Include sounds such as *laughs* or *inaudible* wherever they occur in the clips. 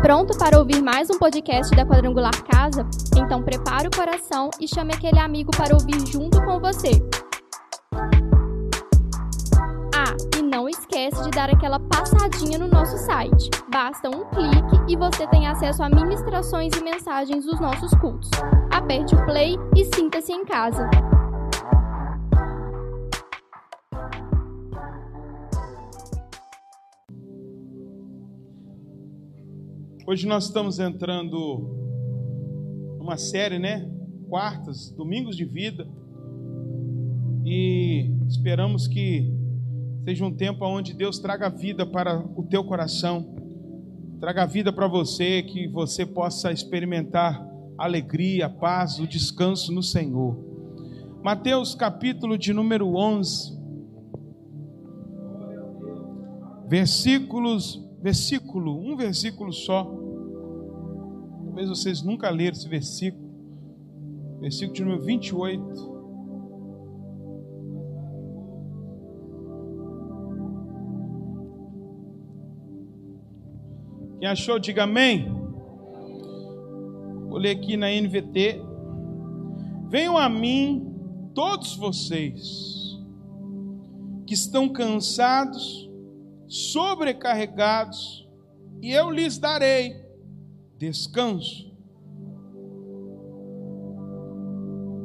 pronto para ouvir mais um podcast da Quadrangular Casa? Então prepare o coração e chame aquele amigo para ouvir junto com você. Ah, e não esquece de dar aquela passadinha no nosso site. Basta um clique e você tem acesso a ministrações e mensagens dos nossos cultos. Aperte o play e sinta-se em casa. Hoje nós estamos entrando numa série, né? Quartas, domingos de vida. E esperamos que seja um tempo onde Deus traga vida para o teu coração, traga vida para você, que você possa experimentar alegria, paz, o descanso no Senhor. Mateus capítulo de número 11, versículos, versículo, um versículo só. Talvez vocês nunca leram esse versículo. Versículo de número 28. Quem achou, diga amém. Vou ler aqui na NVT. Venham a mim, todos vocês que estão cansados, sobrecarregados, e eu lhes darei descanso.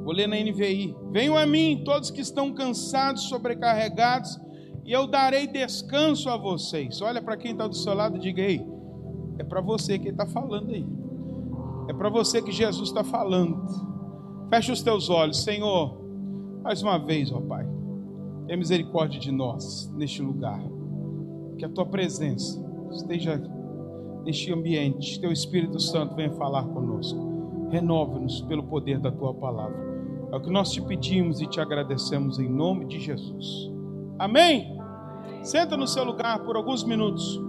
Vou ler na NVI. Venham a mim, todos que estão cansados, sobrecarregados, e eu darei descanso a vocês. Olha para quem está do seu lado e diga aí. É para você que está falando aí. É para você que Jesus está falando. Feche os teus olhos, Senhor. Mais uma vez, ó Pai. Tenha misericórdia de nós neste lugar. Que a tua presença esteja neste ambiente, teu Espírito Santo venha falar conosco. Renova-nos pelo poder da tua palavra. É o que nós te pedimos e te agradecemos em nome de Jesus. Amém? Senta no seu lugar por alguns minutos.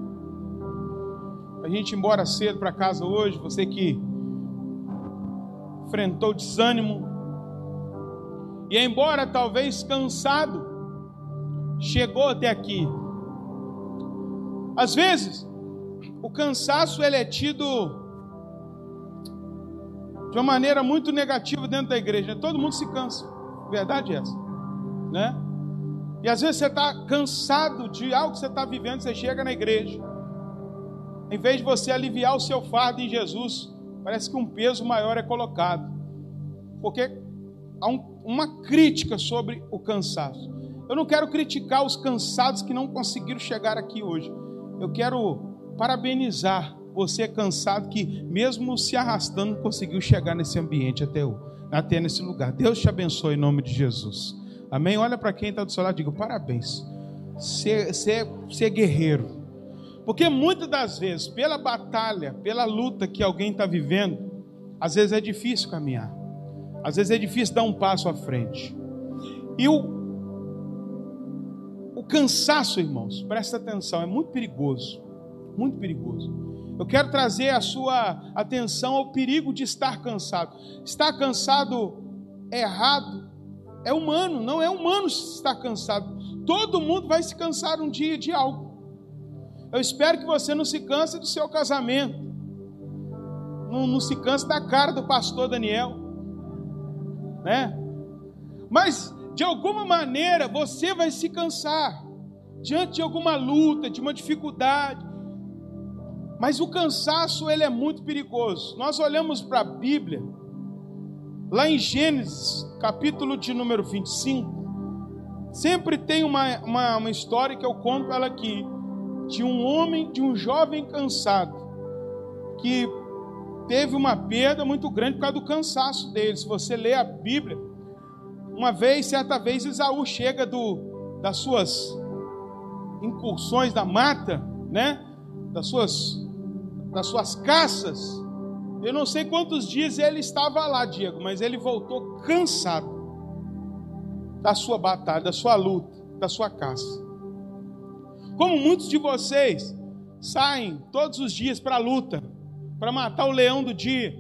A gente ir embora cedo para casa hoje, você que enfrentou desânimo e embora talvez cansado, chegou até aqui. Às vezes, o cansaço ele é tido de uma maneira muito negativa dentro da igreja. Né? Todo mundo se cansa. Verdade é essa, né? E às vezes você está cansado de algo que você está vivendo, você chega na igreja. Em vez de você aliviar o seu fardo em Jesus, parece que um peso maior é colocado. Porque há um, uma crítica sobre o cansaço. Eu não quero criticar os cansados que não conseguiram chegar aqui hoje. Eu quero parabenizar você cansado que, mesmo se arrastando, conseguiu chegar nesse ambiente até, o, até nesse lugar. Deus te abençoe em nome de Jesus. Amém? Olha para quem está do seu lado e diga: parabéns. Ser, ser guerreiro. Porque muitas das vezes, pela batalha, pela luta que alguém está vivendo, às vezes é difícil caminhar. Às vezes é difícil dar um passo à frente. E o cansaço, irmãos, presta atenção, é muito perigoso muito perigoso. Eu quero trazer a sua atenção ao perigo de estar cansado. Estar cansado é errado, é humano, não é humano estar cansado. Todo mundo vai se cansar um dia de algo. Eu espero que você não se canse do seu casamento, não, não se canse da cara do pastor Daniel, né? Mas de alguma maneira você vai se cansar diante de alguma luta, de uma dificuldade, mas o cansaço ele é muito perigoso. Nós olhamos para a Bíblia, lá em Gênesis, capítulo de número 25, sempre tem uma, uma, uma história que eu conto ela aqui, de um homem, de um jovem cansado, que teve uma perda muito grande por causa do cansaço dele. Se você ler a Bíblia, uma vez, certa vez, Isaú chega do, das suas incursões da mata, né? Das suas das suas caças. Eu não sei quantos dias ele estava lá, Diego, mas ele voltou cansado da sua batalha, da sua luta, da sua caça. Como muitos de vocês saem todos os dias para a luta, para matar o leão do dia.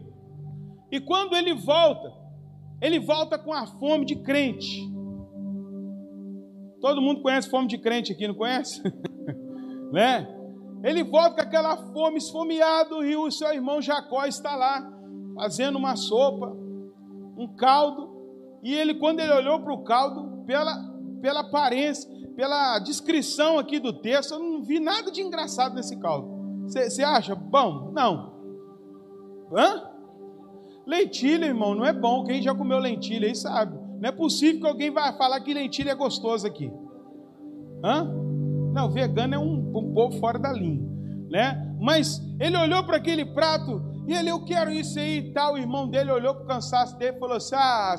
E quando ele volta, ele volta com a fome de crente. Todo mundo conhece fome de crente aqui, não conhece? *laughs* né? Ele volta com aquela fome, esfomeado, e o seu irmão Jacó está lá, fazendo uma sopa, um caldo. E ele, quando ele olhou para o caldo, pela, pela aparência, pela descrição aqui do texto, eu não vi nada de engraçado nesse caldo. Você acha bom? Não. Hã? Lentilha, irmão, não é bom. Quem já comeu lentilha aí sabe. Não é possível que alguém vá falar que lentilha é gostoso aqui. Hã? Não, vegano é um, um povo fora da linha, né? Mas ele olhou para aquele prato e ele, eu quero isso aí e tal. O irmão dele olhou para o cansaço dele e falou assim: Ah,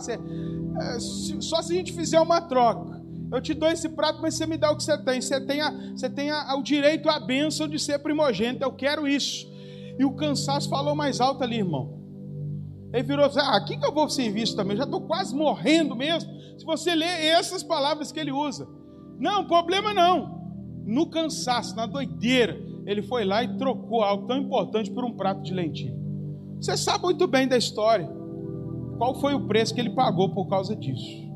é, só se a gente fizer uma troca. Eu te dou esse prato, mas você me dá o que você tem. Você tem, a, você tem a, o direito à bênção de ser primogênito. Eu quero isso. E o cansaço falou mais alto ali, irmão. Ele virou assim: Ah, aqui que eu vou servir isso também. Já estou quase morrendo mesmo. Se você ler essas palavras que ele usa. Não, problema não. No cansaço, na doideira, ele foi lá e trocou algo tão importante por um prato de lentilha. Você sabe muito bem da história. Qual foi o preço que ele pagou por causa disso?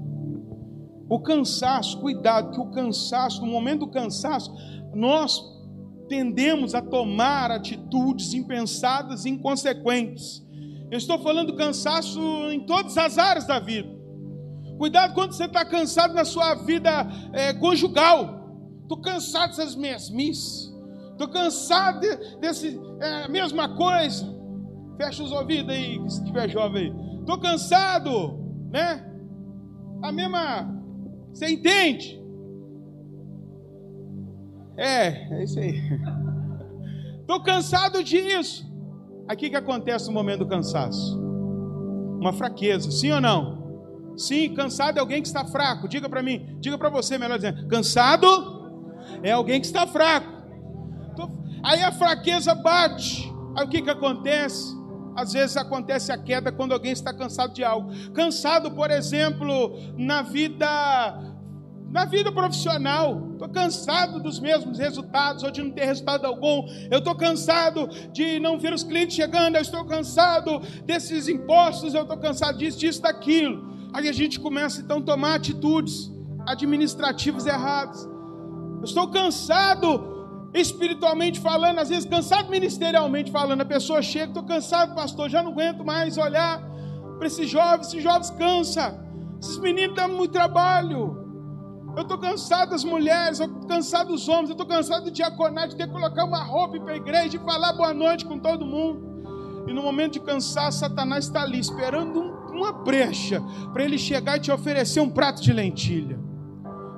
O cansaço, cuidado, que o cansaço, no momento do cansaço, nós tendemos a tomar atitudes impensadas e inconsequentes. Eu estou falando cansaço em todas as áreas da vida. Cuidado quando você está cansado na sua vida é, conjugal. Estou cansado dessas mesmices. Estou cansado de, desse é, mesma coisa. Fecha os ouvidos aí, se estiver jovem. Estou cansado, né? A mesma. Você entende? É, é isso aí. *laughs* Estou cansado disso. Aqui que acontece no momento do cansaço? Uma fraqueza, sim ou não? Sim, cansado é alguém que está fraco. Diga para mim, diga para você, melhor dizendo, cansado é alguém que está fraco. Aí a fraqueza bate. Aí o que que acontece? Às vezes acontece a queda quando alguém está cansado de algo. Cansado, por exemplo, na vida na vida profissional, estou cansado dos mesmos resultados ou de não ter resultado algum. Eu estou cansado de não ver os clientes chegando. Eu estou cansado desses impostos. Eu estou cansado disso, disso, daquilo. Aí a gente começa então a tomar atitudes administrativas erradas. Eu estou cansado espiritualmente falando, às vezes cansado ministerialmente falando. A pessoa chega, estou cansado, pastor, já não aguento mais olhar para esses jovens. Esses jovens cansa. Esses meninos dão muito trabalho. Eu estou cansado das mulheres, eu estou cansado dos homens, eu estou cansado de diaconar, de ter que colocar uma roupa para a igreja, de falar boa noite com todo mundo. E no momento de cansar, Satanás está ali, esperando um, uma brecha, para ele chegar e te oferecer um prato de lentilha.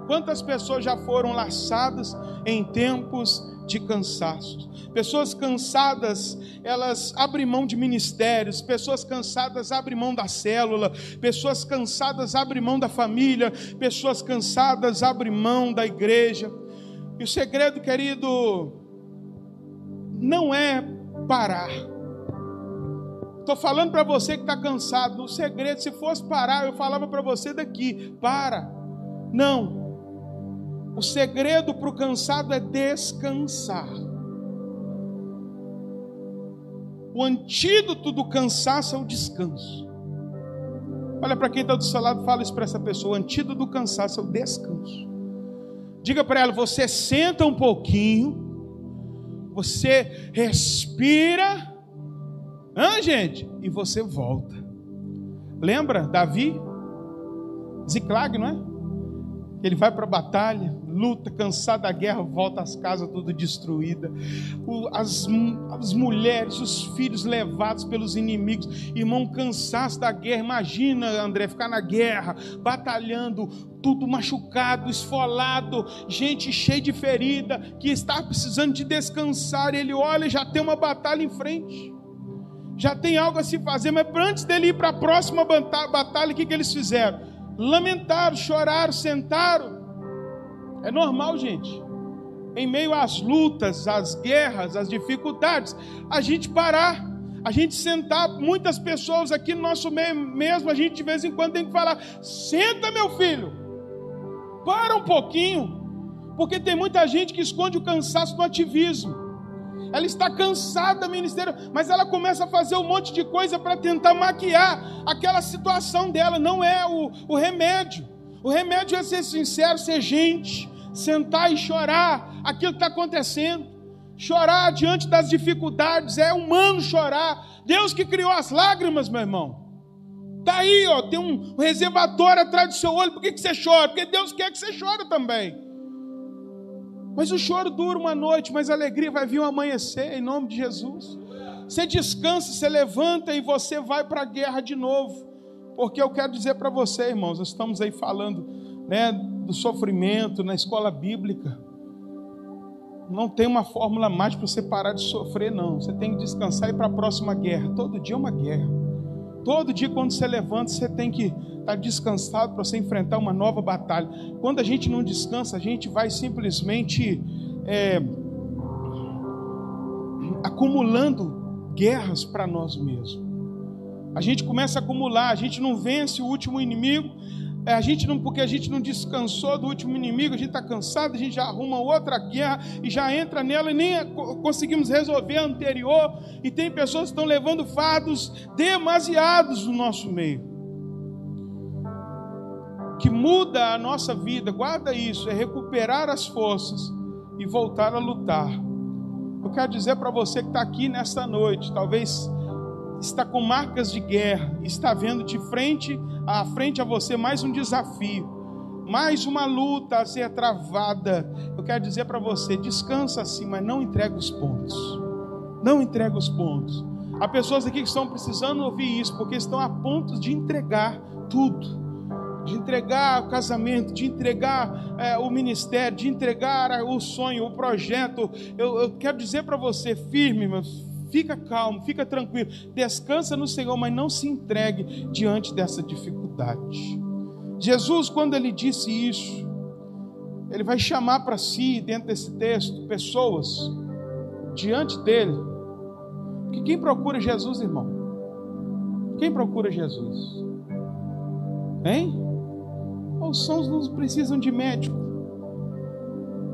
Quantas pessoas já foram laçadas em tempos de cansaço. Pessoas cansadas, elas abrem mão de ministérios, pessoas cansadas abrem mão da célula, pessoas cansadas abrem mão da família, pessoas cansadas abrem mão da igreja. E o segredo, querido, não é parar. Estou falando para você que está cansado. O segredo, se fosse parar, eu falava para você daqui: para. Não. O segredo para o cansado é descansar. O antídoto do cansaço é o descanso. Olha para quem está do seu lado, fala isso para essa pessoa. O antídoto do cansaço é o descanso. Diga para ela: você senta um pouquinho, você respira, ah, gente, e você volta. Lembra Davi? Ziclag, não é? Ele vai para a batalha, luta, cansado da guerra, volta às casas tudo destruída. As, as mulheres, os filhos levados pelos inimigos. Irmão, cansaço da guerra. Imagina, André, ficar na guerra, batalhando, tudo machucado, esfolado, gente cheia de ferida, que está precisando de descansar. Ele olha, já tem uma batalha em frente. Já tem algo a se fazer, mas antes dele ir para a próxima batalha, o que, que eles fizeram? Lamentaram, choraram, sentaram. É normal, gente. Em meio às lutas, às guerras, às dificuldades, a gente parar, a gente sentar. Muitas pessoas aqui no nosso meio mesmo, a gente de vez em quando tem que falar: senta, meu filho, para um pouquinho, porque tem muita gente que esconde o cansaço no ativismo ela está cansada ministério, mas ela começa a fazer um monte de coisa para tentar maquiar aquela situação dela. Não é o, o remédio. O remédio é ser sincero, ser gente, sentar e chorar aquilo que está acontecendo. Chorar diante das dificuldades é humano chorar. Deus que criou as lágrimas, meu irmão. Está aí, ó, tem um reservatório atrás do seu olho. Por que, que você chora? Porque Deus quer que você chore também. Mas o choro dura uma noite, mas a alegria vai vir um amanhecer, em nome de Jesus. Você descansa, você levanta e você vai para a guerra de novo. Porque eu quero dizer para você, irmãos, nós estamos aí falando né, do sofrimento na escola bíblica. Não tem uma fórmula mágica para você parar de sofrer, não. Você tem que descansar e ir para a próxima guerra. Todo dia é uma guerra. Todo dia, quando você levanta, você tem que estar tá descansado para você enfrentar uma nova batalha. Quando a gente não descansa, a gente vai simplesmente é, acumulando guerras para nós mesmos. A gente começa a acumular, a gente não vence o último inimigo, é, a gente não, porque a gente não descansou do último inimigo, a gente está cansado, a gente já arruma outra guerra e já entra nela e nem conseguimos resolver a anterior. E tem pessoas que estão levando fardos demasiados no nosso meio. Que muda a nossa vida, guarda isso, é recuperar as forças e voltar a lutar. Eu quero dizer para você que está aqui nesta noite, talvez está com marcas de guerra, está vendo de frente à frente a você mais um desafio, mais uma luta a ser travada. Eu quero dizer para você, descansa assim, mas não entrega os pontos. Não entrega os pontos. Há pessoas aqui que estão precisando ouvir isso, porque estão a ponto de entregar tudo de entregar o casamento, de entregar é, o ministério, de entregar o sonho, o projeto. Eu, eu quero dizer para você, firme, meus Fica calmo, fica tranquilo, descansa no Senhor, mas não se entregue diante dessa dificuldade. Jesus, quando ele disse isso, ele vai chamar para si, dentro desse texto, pessoas diante dele. Porque quem procura Jesus, irmão? Quem procura Jesus? Hein? Os sãos não precisam de médico.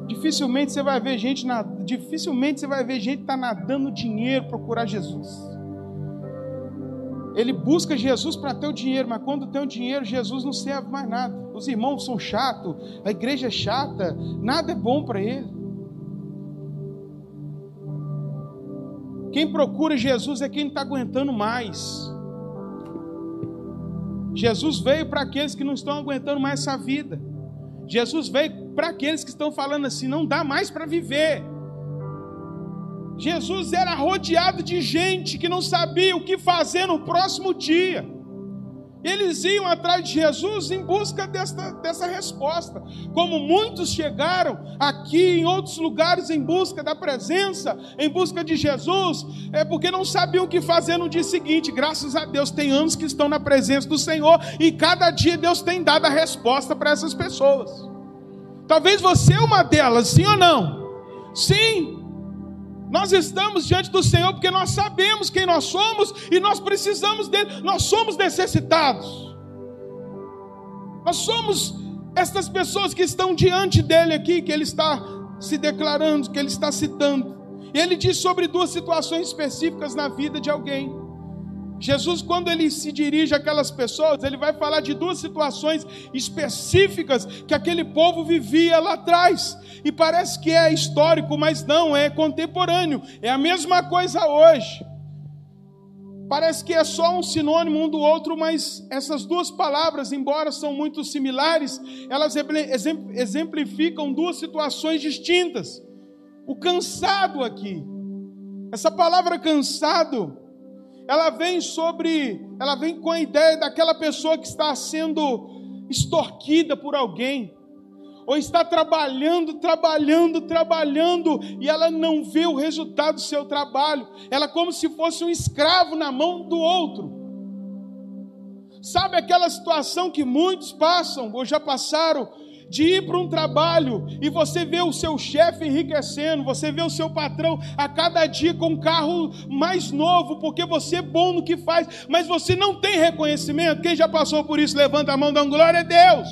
Dificilmente você vai ver gente na, dificilmente você vai ver gente tá nadando dinheiro procurar Jesus. Ele busca Jesus para ter o dinheiro, mas quando tem o dinheiro, Jesus não serve mais nada. Os irmãos são chatos, a igreja é chata, nada é bom para ele. Quem procura Jesus é quem não está aguentando mais. Jesus veio para aqueles que não estão aguentando mais essa vida. Jesus veio para aqueles que estão falando assim, não dá mais para viver. Jesus era rodeado de gente que não sabia o que fazer no próximo dia. Eles iam atrás de Jesus em busca dessa, dessa resposta. Como muitos chegaram aqui em outros lugares em busca da presença, em busca de Jesus, é porque não sabiam o que fazer no dia seguinte. Graças a Deus, tem anos que estão na presença do Senhor e cada dia Deus tem dado a resposta para essas pessoas. Talvez você é uma delas, sim ou não? Sim. Nós estamos diante do Senhor porque nós sabemos quem nós somos e nós precisamos dele. Nós somos necessitados. Nós somos estas pessoas que estão diante dele aqui, que ele está se declarando, que ele está citando. E ele diz sobre duas situações específicas na vida de alguém. Jesus, quando ele se dirige àquelas pessoas, ele vai falar de duas situações específicas que aquele povo vivia lá atrás. E parece que é histórico, mas não, é contemporâneo. É a mesma coisa hoje. Parece que é só um sinônimo um do outro, mas essas duas palavras, embora são muito similares, elas exemplificam duas situações distintas. O cansado aqui. Essa palavra cansado ela vem sobre, ela vem com a ideia daquela pessoa que está sendo extorquida por alguém, ou está trabalhando, trabalhando, trabalhando, e ela não vê o resultado do seu trabalho, ela é como se fosse um escravo na mão do outro. Sabe aquela situação que muitos passam, ou já passaram, de ir para um trabalho e você vê o seu chefe enriquecendo, você vê o seu patrão a cada dia com um carro mais novo, porque você é bom no que faz, mas você não tem reconhecimento. Quem já passou por isso, levanta a mão, dá um glória a Deus.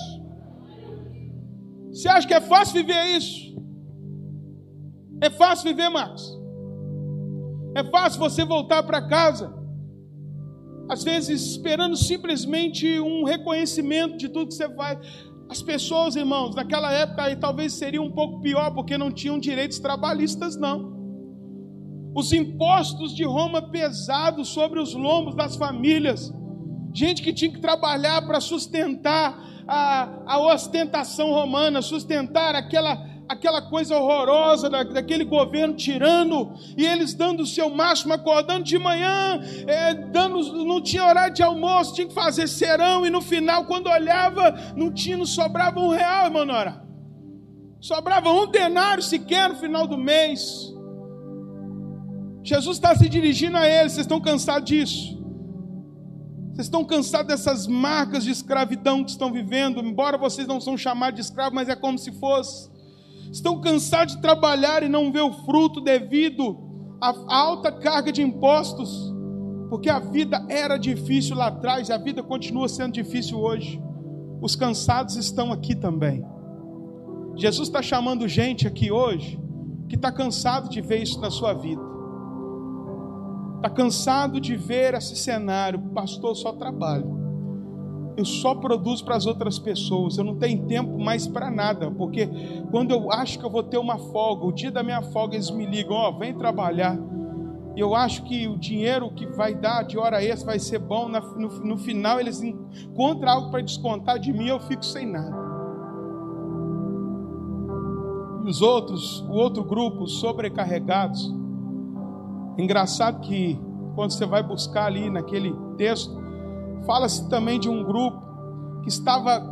Você acha que é fácil viver isso? É fácil viver, Marcos? É fácil você voltar para casa, às vezes esperando simplesmente um reconhecimento de tudo que você faz. As pessoas, irmãos, naquela época aí talvez seria um pouco pior, porque não tinham direitos trabalhistas, não. Os impostos de Roma pesados sobre os lombos das famílias. Gente que tinha que trabalhar para sustentar a, a ostentação romana, sustentar aquela aquela coisa horrorosa da, daquele governo tirano, e eles dando o seu máximo, acordando de manhã, é, dando, não tinha horário de almoço, tinha que fazer serão, e no final, quando olhava, não tinha, não sobrava um real, irmã Nora. Sobrava um denário sequer no final do mês. Jesus está se dirigindo a eles, vocês estão cansados disso? Vocês estão cansados dessas marcas de escravidão que estão vivendo, embora vocês não são chamados de escravos, mas é como se fosse estão cansados de trabalhar e não ver o fruto devido à alta carga de impostos, porque a vida era difícil lá atrás e a vida continua sendo difícil hoje. Os cansados estão aqui também. Jesus está chamando gente aqui hoje que está cansado de ver isso na sua vida. Está cansado de ver esse cenário, pastor, só trabalho eu só produzo para as outras pessoas, eu não tenho tempo mais para nada, porque quando eu acho que eu vou ter uma folga, o dia da minha folga eles me ligam, ó, oh, vem trabalhar. Eu acho que o dinheiro que vai dar de hora extra vai ser bom, no, no final eles encontram algo para descontar de mim, eu fico sem nada. Os outros, o outro grupo, sobrecarregados. Engraçado que quando você vai buscar ali naquele texto, Fala-se também de um grupo que estava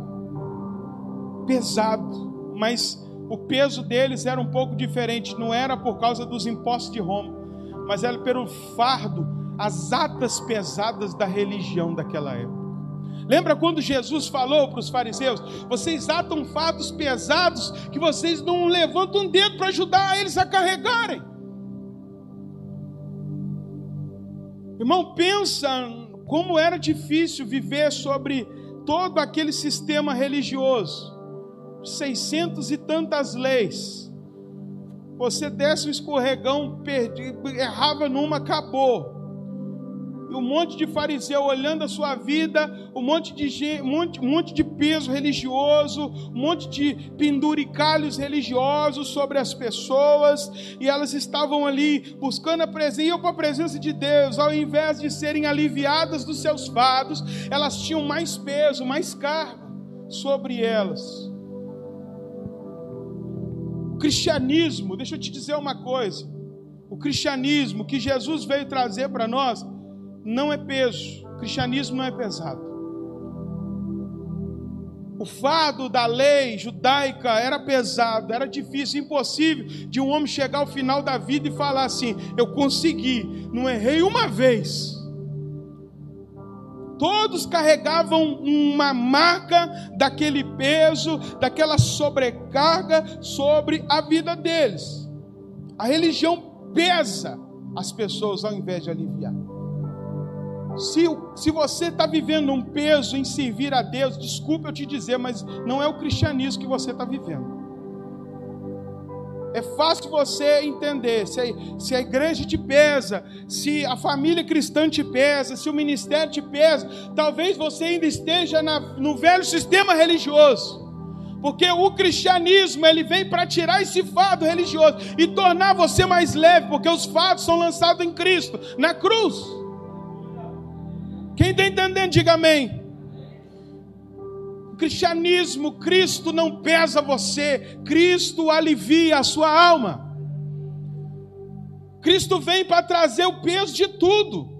pesado, mas o peso deles era um pouco diferente, não era por causa dos impostos de Roma, mas era pelo fardo, as atas pesadas da religião daquela época. Lembra quando Jesus falou para os fariseus: vocês atam fardos pesados que vocês não levantam um dedo para ajudar eles a carregarem. Irmão, pensa como era difícil viver sobre todo aquele sistema religioso, seiscentos e tantas leis. Você desce um escorregão, perdi, errava numa, acabou um monte de fariseu olhando a sua vida, um monte de, monte, monte de peso religioso, um monte de penduricalhos religiosos sobre as pessoas, e elas estavam ali buscando a presença, para a presença de Deus, ao invés de serem aliviadas dos seus fados, elas tinham mais peso, mais carga sobre elas. O cristianismo, deixa eu te dizer uma coisa, o cristianismo que Jesus veio trazer para nós, não é peso, o cristianismo não é pesado. O fardo da lei judaica era pesado, era difícil, impossível de um homem chegar ao final da vida e falar assim: Eu consegui, não errei uma vez. Todos carregavam uma marca daquele peso, daquela sobrecarga sobre a vida deles. A religião pesa as pessoas ao invés de aliviar. Se, se você está vivendo um peso em servir a Deus, desculpe eu te dizer, mas não é o cristianismo que você está vivendo. É fácil você entender se a, se a igreja te pesa, se a família cristã te pesa, se o ministério te pesa. Talvez você ainda esteja na, no velho sistema religioso. Porque o cristianismo ele vem para tirar esse fardo religioso e tornar você mais leve, porque os fardos são lançados em Cristo, na cruz. Quem está entendendo, diga amém. O cristianismo, Cristo não pesa você, Cristo alivia a sua alma. Cristo vem para trazer o peso de tudo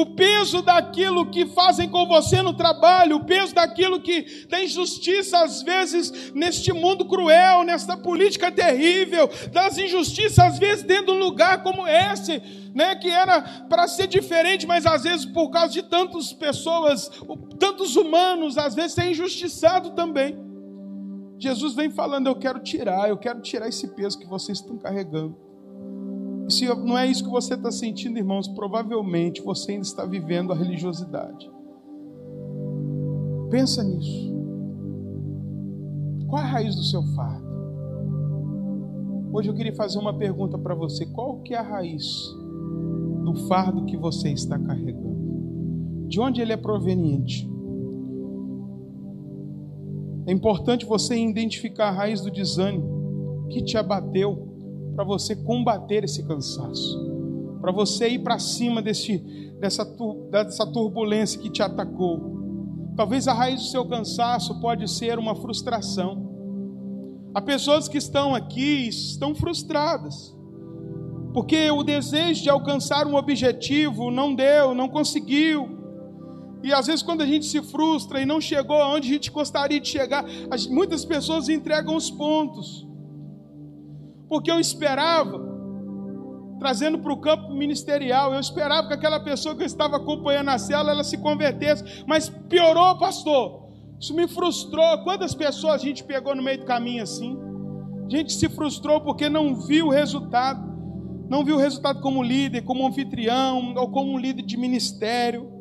o peso daquilo que fazem com você no trabalho, o peso daquilo que tem justiça às vezes neste mundo cruel, nesta política terrível, das injustiças às vezes dentro de um lugar como esse, né, que era para ser diferente, mas às vezes por causa de tantas pessoas, tantos humanos, às vezes é injustiçado também. Jesus vem falando: Eu quero tirar, eu quero tirar esse peso que vocês estão carregando. Se não é isso que você está sentindo, irmãos, provavelmente você ainda está vivendo a religiosidade. Pensa nisso. Qual a raiz do seu fardo? Hoje eu queria fazer uma pergunta para você. Qual que é a raiz do fardo que você está carregando? De onde ele é proveniente? É importante você identificar a raiz do desânimo que te abateu para você combater esse cansaço. para você ir para cima desse, dessa, dessa turbulência que te atacou. Talvez a raiz do seu cansaço pode ser uma frustração. Há pessoas que estão aqui estão frustradas. Porque o desejo de alcançar um objetivo não deu, não conseguiu. E às vezes, quando a gente se frustra e não chegou aonde a gente gostaria de chegar, muitas pessoas entregam os pontos. Porque eu esperava, trazendo para o campo ministerial, eu esperava que aquela pessoa que eu estava acompanhando a cela, ela se convertesse, mas piorou, pastor. Isso me frustrou. Quantas pessoas a gente pegou no meio do caminho assim? A gente se frustrou porque não viu o resultado. Não viu o resultado como líder, como anfitrião, ou como líder de ministério.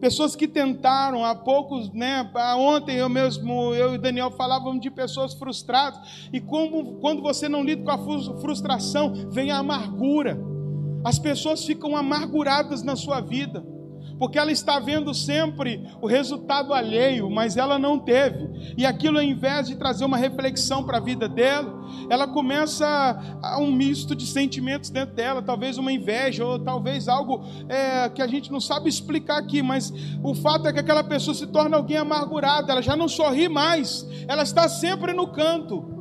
Pessoas que tentaram, há poucos, né? Ontem eu mesmo, eu e Daniel falávamos de pessoas frustradas. E como quando você não lida com a frustração, vem a amargura. As pessoas ficam amarguradas na sua vida porque ela está vendo sempre o resultado alheio, mas ela não teve. E aquilo, ao invés de trazer uma reflexão para a vida dela, ela começa a um misto de sentimentos dentro dela, talvez uma inveja, ou talvez algo é, que a gente não sabe explicar aqui, mas o fato é que aquela pessoa se torna alguém amargurada, ela já não sorri mais, ela está sempre no canto.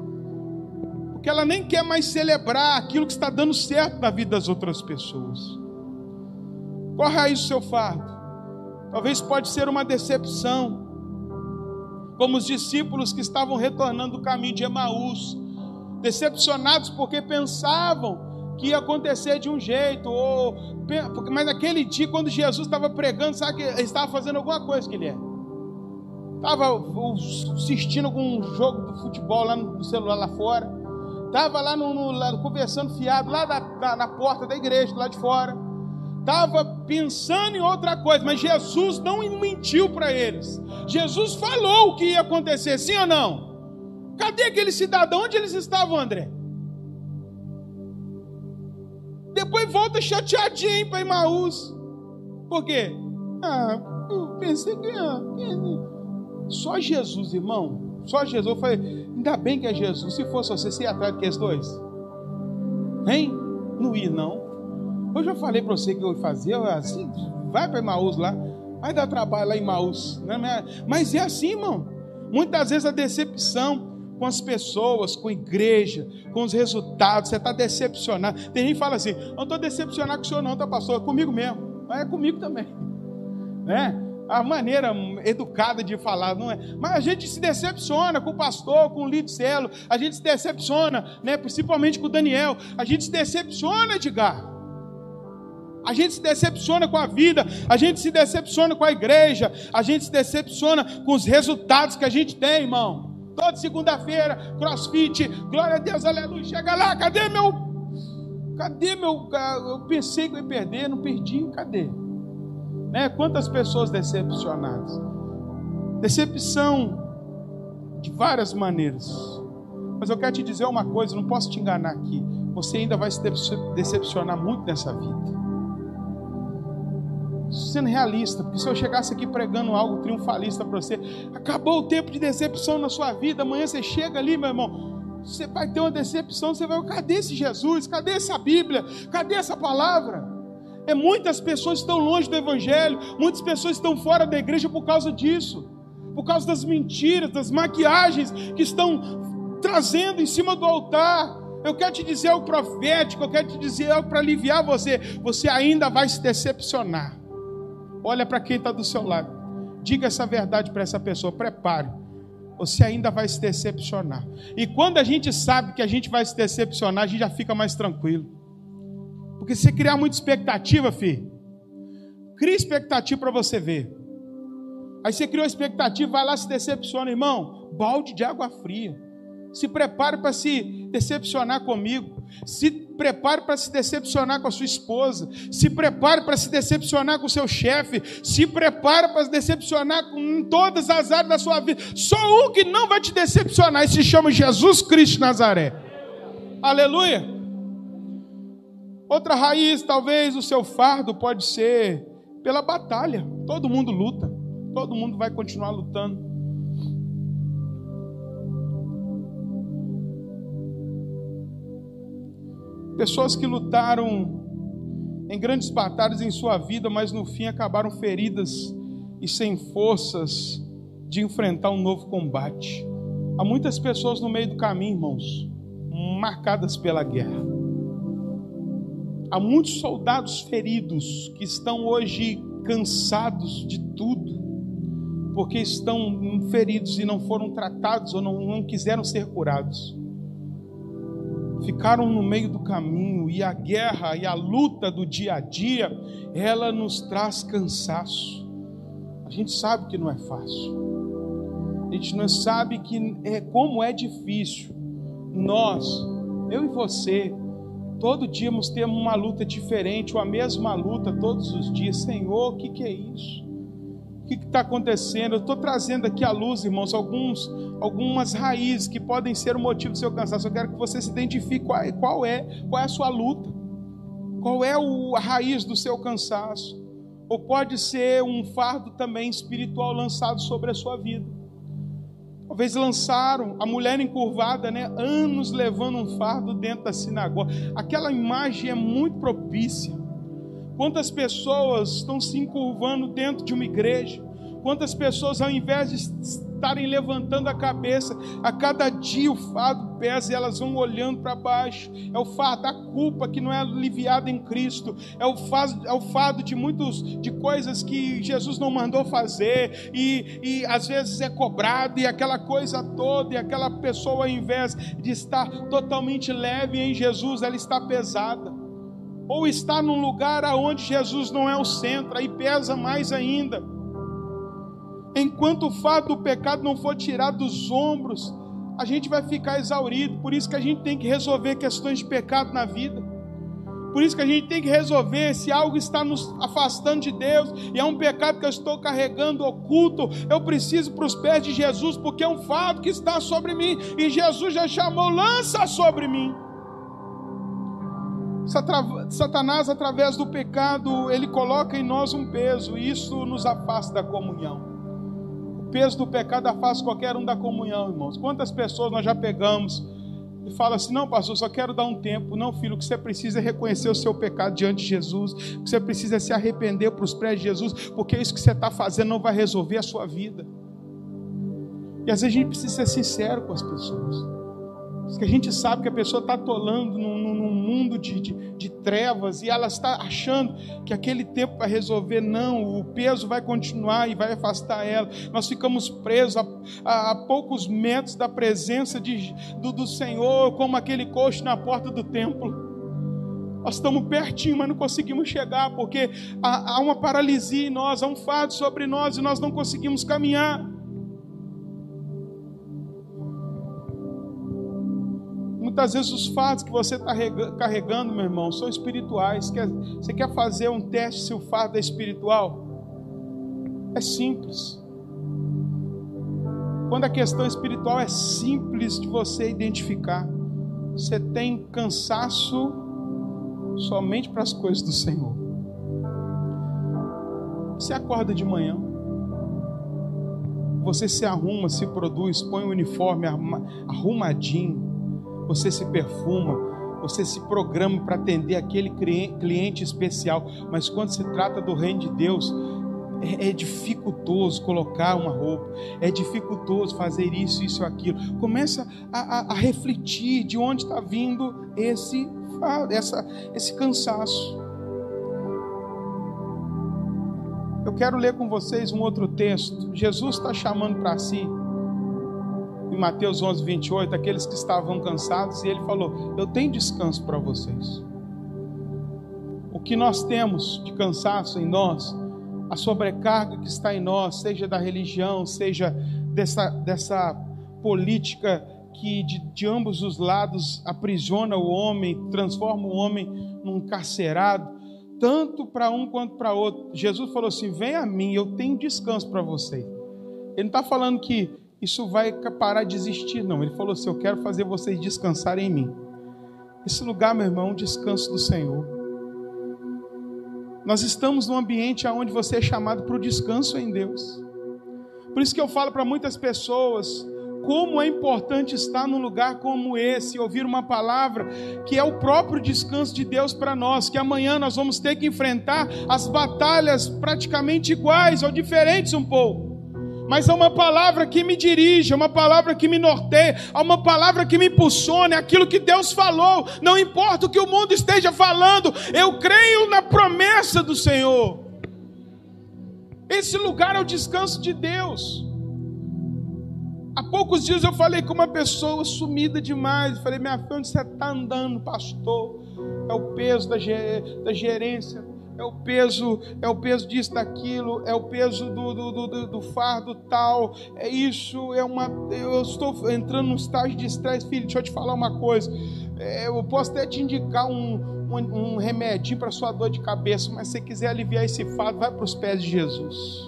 Porque ela nem quer mais celebrar aquilo que está dando certo na vida das outras pessoas. Qual a raiz do seu fardo? Talvez pode ser uma decepção. Como os discípulos que estavam retornando do caminho de Emaús, decepcionados porque pensavam que ia acontecer de um jeito, ou mas naquele dia, quando Jesus estava pregando, sabe que ele estava fazendo alguma coisa que ele é. Estava assistindo algum jogo de futebol lá no celular lá fora. Estava lá, no, no, lá conversando fiado, lá da, da, na porta da igreja, lá de fora estava pensando em outra coisa, mas Jesus não mentiu para eles. Jesus falou o que ia acontecer, sim ou não? Cadê aquele cidadão? Onde eles estavam, André? Depois volta chateadinho para Imaús. Por quê? Ah, eu pensei que. Ah, só Jesus, irmão. Só Jesus. Eu falei, ainda bem que é Jesus. Se fosse você, você ia atrás daqueles dois? Hein? Não ia, não. Eu já falei para você que eu ia fazer, assim, vai para Maús lá, vai dar trabalho lá em Maús. Né? Mas é assim, irmão. Muitas vezes a decepção com as pessoas, com a igreja, com os resultados, você está decepcionado. Tem gente que fala assim: não estou decepcionado com o senhor, não, tá, pastor? É comigo mesmo. Mas é comigo também. *laughs* Né? A maneira educada de falar, não é? Mas a gente se decepciona com o pastor, com o líder celo, a gente se decepciona, né? principalmente com o Daniel, a gente se decepciona, Edgar. A gente se decepciona com a vida, a gente se decepciona com a igreja, a gente se decepciona com os resultados que a gente tem, irmão. Toda segunda-feira, crossfit, glória a Deus, aleluia. Chega lá, cadê meu. Cadê meu. Eu pensei que eu ia perder, não perdi, cadê? Né? Quantas pessoas decepcionadas? Decepção de várias maneiras. Mas eu quero te dizer uma coisa, não posso te enganar aqui. Você ainda vai se decepcionar muito nessa vida sendo realista, porque se eu chegasse aqui pregando algo triunfalista para você, acabou o tempo de decepção na sua vida, amanhã você chega ali, meu irmão, você vai ter uma decepção, você vai, cadê esse Jesus? Cadê essa Bíblia? Cadê essa palavra? É muitas pessoas estão longe do evangelho, muitas pessoas estão fora da igreja por causa disso. Por causa das mentiras, das maquiagens que estão trazendo em cima do altar. Eu quero te dizer algo profético, eu quero te dizer algo para aliviar você. Você ainda vai se decepcionar. Olha para quem está do seu lado. Diga essa verdade para essa pessoa. Prepare. Você ainda vai se decepcionar. E quando a gente sabe que a gente vai se decepcionar, a gente já fica mais tranquilo. Porque se criar muita expectativa, filho, cria expectativa para você ver. Aí você criou expectativa, vai lá se decepciona, irmão. Balde de água fria. Se prepare para se decepcionar comigo. Se prepare para se decepcionar com a sua esposa. Se prepare para se decepcionar com o seu chefe. Se prepare para se decepcionar com todas as áreas da sua vida. Só um que não vai te decepcionar e se chama Jesus Cristo Nazaré. Aleluia. Outra raiz, talvez o seu fardo pode ser pela batalha. Todo mundo luta. Todo mundo vai continuar lutando. Pessoas que lutaram em grandes batalhas em sua vida, mas no fim acabaram feridas e sem forças de enfrentar um novo combate. Há muitas pessoas no meio do caminho, irmãos, marcadas pela guerra. Há muitos soldados feridos que estão hoje cansados de tudo, porque estão feridos e não foram tratados ou não, não quiseram ser curados ficaram no meio do caminho e a guerra e a luta do dia a dia, ela nos traz cansaço. A gente sabe que não é fácil. A gente não sabe que é como é difícil. Nós, eu e você, todo dia temos uma luta diferente, ou a mesma luta todos os dias. Senhor, o que, que é isso? Que está acontecendo? Eu estou trazendo aqui à luz, irmãos, alguns, algumas raízes que podem ser o motivo do seu cansaço. Eu quero que você se identifique qual é, qual é, qual é a sua luta, qual é o, a raiz do seu cansaço. Ou pode ser um fardo também espiritual lançado sobre a sua vida. Talvez lançaram a mulher encurvada, né? Anos levando um fardo dentro da sinagoga. Aquela imagem é muito propícia Quantas pessoas estão se encurvando dentro de uma igreja? Quantas pessoas, ao invés de estarem levantando a cabeça, a cada dia o fardo pesa e elas vão olhando para baixo. É o fardo da culpa que não é aliviada em Cristo. É o fardo, é o fardo de muitos de coisas que Jesus não mandou fazer e, e às vezes é cobrado e aquela coisa toda e aquela pessoa, ao invés de estar totalmente leve em Jesus, ela está pesada ou está num lugar aonde Jesus não é o centro, aí pesa mais ainda. Enquanto o fato do pecado não for tirado dos ombros, a gente vai ficar exaurido. Por isso que a gente tem que resolver questões de pecado na vida. Por isso que a gente tem que resolver se algo está nos afastando de Deus e é um pecado que eu estou carregando oculto. Eu preciso para os pés de Jesus, porque é um fato que está sobre mim e Jesus já chamou, lança sobre mim. Satanás, através do pecado, ele coloca em nós um peso, e isso nos afasta da comunhão. O peso do pecado afasta qualquer um da comunhão, irmãos. Quantas pessoas nós já pegamos e fala assim: não, pastor, só quero dar um tempo. Não, filho, o que você precisa é reconhecer o seu pecado diante de Jesus, o que você precisa é se arrepender para os pés de Jesus, porque isso que você está fazendo não vai resolver a sua vida. E às vezes a gente precisa ser sincero com as pessoas. Porque a gente sabe que a pessoa está atolando num, num mundo de, de, de, trevas e ela está achando que aquele tempo vai resolver. Não, o peso vai continuar e vai afastar ela. Nós ficamos presos a, a, a poucos metros da presença de, do, do Senhor, como aquele coxo na porta do templo. Nós estamos pertinho, mas não conseguimos chegar, porque há, há uma paralisia em nós, há um fardo sobre nós e nós não conseguimos caminhar. Muitas vezes os fatos que você está carregando, meu irmão, são espirituais. Você quer fazer um teste se o fardo é espiritual? É simples. Quando a questão espiritual é simples de você identificar, você tem cansaço somente para as coisas do Senhor. Você acorda de manhã, você se arruma, se produz, põe o uniforme arrumadinho, você se perfuma, você se programa para atender aquele cliente especial, mas quando se trata do reino de Deus, é, é, dificultoso colocar uma roupa, é dificultoso fazer isso, isso, aquilo. Começa a, a, a refletir de onde está vindo esse, essa, esse cansaço. Eu quero ler com vocês um outro texto. Jesus está chamando para si em Mateus 11, 28, aqueles que estavam cansados, e ele falou: Eu tenho descanso para vocês. O que nós temos de cansaço em nós, a sobrecarga que está em nós, seja da religião, seja dessa, dessa política que de, de ambos os lados aprisiona o homem, transforma o homem num carcerado, tanto para um quanto para outro. Jesus falou assim: Vem a mim, eu tenho descanso para você. Ele não está falando que isso vai parar de existir, não. Ele falou assim: Eu quero fazer vocês descansarem em mim. Esse lugar, meu irmão, é um descanso do Senhor. Nós estamos num ambiente onde você é chamado para o descanso em Deus. Por isso que eu falo para muitas pessoas: como é importante estar num lugar como esse, ouvir uma palavra que é o próprio descanso de Deus para nós, que amanhã nós vamos ter que enfrentar as batalhas praticamente iguais ou diferentes um pouco. Mas é uma palavra que me dirige, é uma palavra que me norteia, é uma palavra que me impulsiona, é aquilo que Deus falou, não importa o que o mundo esteja falando, eu creio na promessa do Senhor. Esse lugar é o descanso de Deus. Há poucos dias eu falei com uma pessoa sumida demais. Falei, minha filha, onde você está andando, pastor? É o peso da, da gerência, é o peso, é o peso disso, daquilo, é o peso do, do, do, do fardo tal, é isso, é uma. Eu estou entrando num estágio de estresse, filho, deixa eu te falar uma coisa. É, eu posso até te indicar um, um, um remedinho para sua dor de cabeça, mas se você quiser aliviar esse fardo, vai para os pés de Jesus.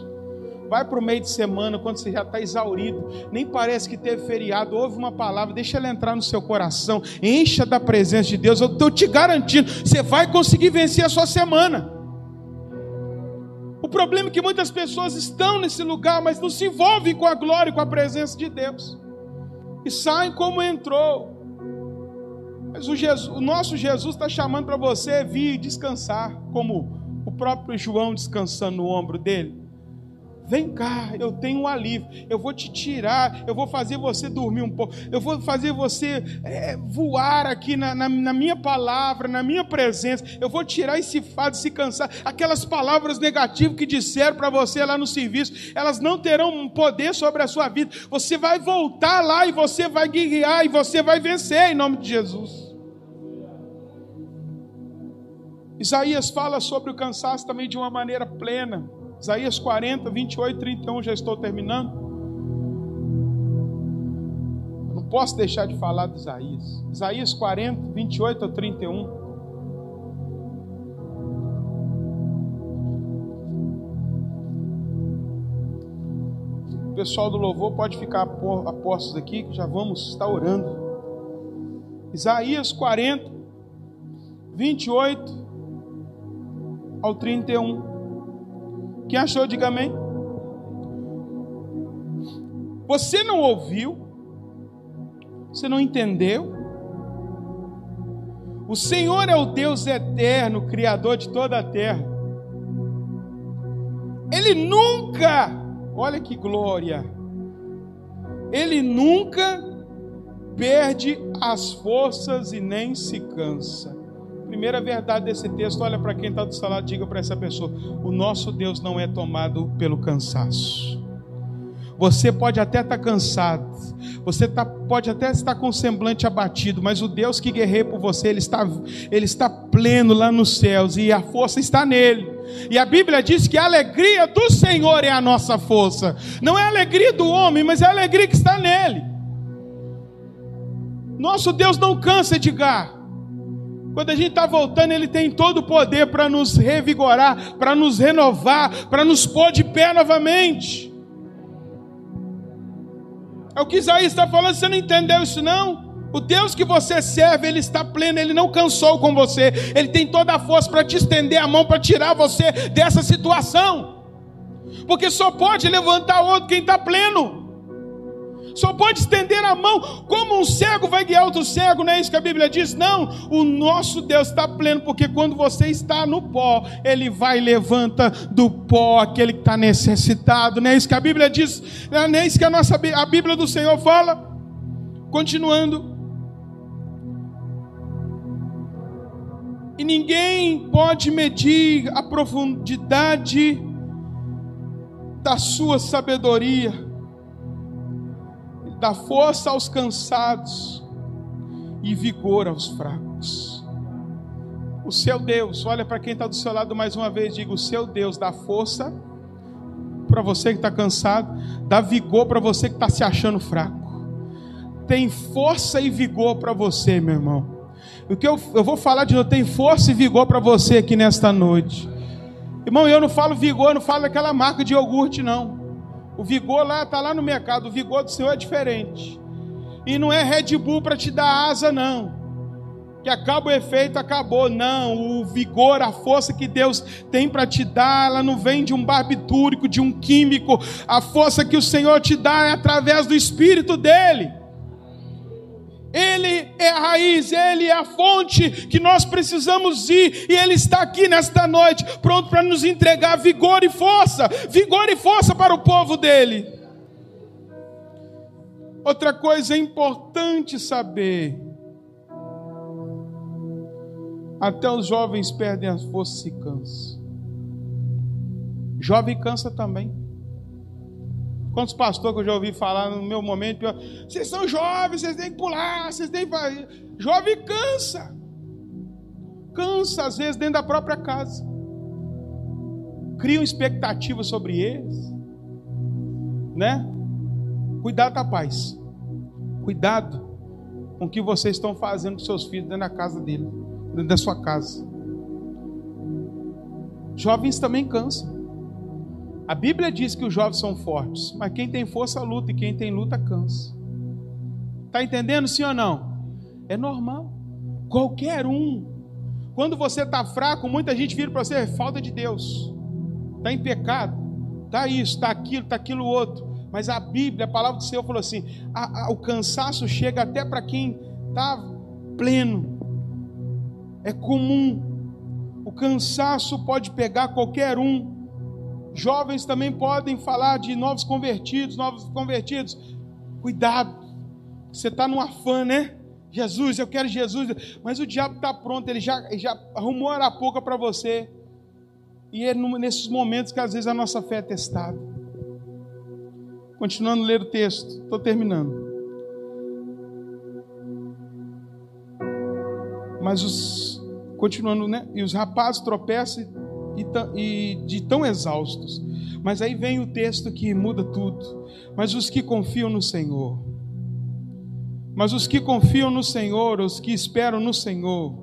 Vai para o meio de semana, quando você já está exaurido, nem parece que teve feriado, ouve uma palavra, deixa ela entrar no seu coração, encha da presença de Deus. Eu estou te garantindo, você vai conseguir vencer a sua semana. O problema é que muitas pessoas estão nesse lugar, mas não se envolvem com a glória e com a presença de Deus, e saem como entrou. Mas o, Jesus, o nosso Jesus está chamando para você vir descansar, como o próprio João descansando no ombro dele. Vem cá, eu tenho um alívio. Eu vou te tirar, eu vou fazer você dormir um pouco, eu vou fazer você é, voar aqui na, na, na, minha palavra, na minha presença. Eu vou tirar esse fado, esse cansar. Aquelas palavras negativas que disseram para você lá no serviço, elas não terão poder sobre a sua vida. Você vai voltar lá e você vai guiar e você vai vencer em nome de Jesus. Isaías fala sobre o cansaço também de uma maneira plena. Isaías 40, 28, 31, já estou terminando. Eu não posso deixar de falar de Isaías. Isaías 40, 28 a 31. O pessoal do louvor pode ficar a postos aqui, que já vamos estar orando. Isaías 40, 28 ao 31. Quem achou, diga amém. Você não ouviu? Você não entendeu? O Senhor é o Deus eterno, Criador de toda a terra. Ele nunca, olha que glória, ele nunca perde as forças e nem se cansa. Primeira verdade desse texto, olha para quem está do lado, diga para essa pessoa: o nosso Deus não é tomado pelo cansaço. Você pode até estar tá cansado, você tá, pode até estar com o semblante abatido, mas o Deus que guerreia por você, ele está, ele está pleno lá nos céus e a força está nele. E a Bíblia diz que a alegria do Senhor é a nossa força, não é a alegria do homem, mas é a alegria que está nele. Nosso Deus não cansa, Edgar. Quando a gente está voltando, Ele tem todo o poder para nos revigorar, para nos renovar, para nos pôr de pé novamente. É o que Isaías está falando, você não entendeu isso não? O Deus que você serve, Ele está pleno, Ele não cansou com você, Ele tem toda a força para te estender a mão, para tirar você dessa situação. Porque só pode levantar outro quem está pleno só pode estender a mão, como um cego vai guiar outro cego, não é isso que a Bíblia diz? Não, o nosso Deus está pleno, porque quando você está no pó, Ele vai e levanta do pó aquele que está necessitado, não é isso que a Bíblia diz, não é isso que a, nossa, a Bíblia do Senhor fala? Continuando. E ninguém pode medir a profundidade da sua sabedoria dá força aos cansados e vigor aos fracos. O seu Deus, olha para quem está do seu lado mais uma vez, diga: o seu Deus dá força para você que está cansado, dá vigor para você que está se achando fraco. Tem força e vigor para você, meu irmão. O que eu, eu vou falar de novo, tem força e vigor para você aqui nesta noite. Irmão, eu não falo vigor, eu não falo daquela marca de iogurte, não. O vigor lá está lá no mercado, o vigor do Senhor é diferente. E não é Red Bull para te dar asa, não. que acaba o efeito, acabou. Não, o vigor, a força que Deus tem para te dar, ela não vem de um barbitúrico, de um químico. A força que o Senhor te dá é através do Espírito dele. Ele é a raiz, Ele é a fonte que nós precisamos ir, e Ele está aqui nesta noite, pronto para nos entregar vigor e força, vigor e força para o povo dele. Outra coisa importante saber: até os jovens perdem as forças e cansam. Jovem cansa também. Quantos pastores que eu já ouvi falar no meu momento, vocês são jovens, vocês têm que pular, vocês têm que fazer. Jovem cansa. Cansa, às vezes, dentro da própria casa. Criam expectativas sobre eles. Né? Cuidado, rapaz. Cuidado com o que vocês estão fazendo com seus filhos dentro da casa dele, dentro da sua casa. Jovens também cansam. A Bíblia diz que os jovens são fortes, mas quem tem força luta e quem tem luta cansa. Está entendendo, sim ou não? É normal. Qualquer um. Quando você está fraco, muita gente vira para você, é falta de Deus. Está em pecado. Está isso, está aquilo, está aquilo outro. Mas a Bíblia, a palavra do Senhor falou assim: a, a, o cansaço chega até para quem está pleno. É comum. O cansaço pode pegar qualquer um. Jovens também podem falar de novos convertidos, novos convertidos. Cuidado, você está num afã, né? Jesus, eu quero Jesus, mas o diabo está pronto, ele já, já arrumou a arapuca para você. E é nesses momentos que às vezes a nossa fé é testada. Continuando a ler o texto, estou terminando. Mas os, continuando, né? E os rapazes tropeçam e, de tão exaustos. Mas aí vem o texto que muda tudo. Mas os que confiam no Senhor, mas os que confiam no Senhor, os que esperam no Senhor,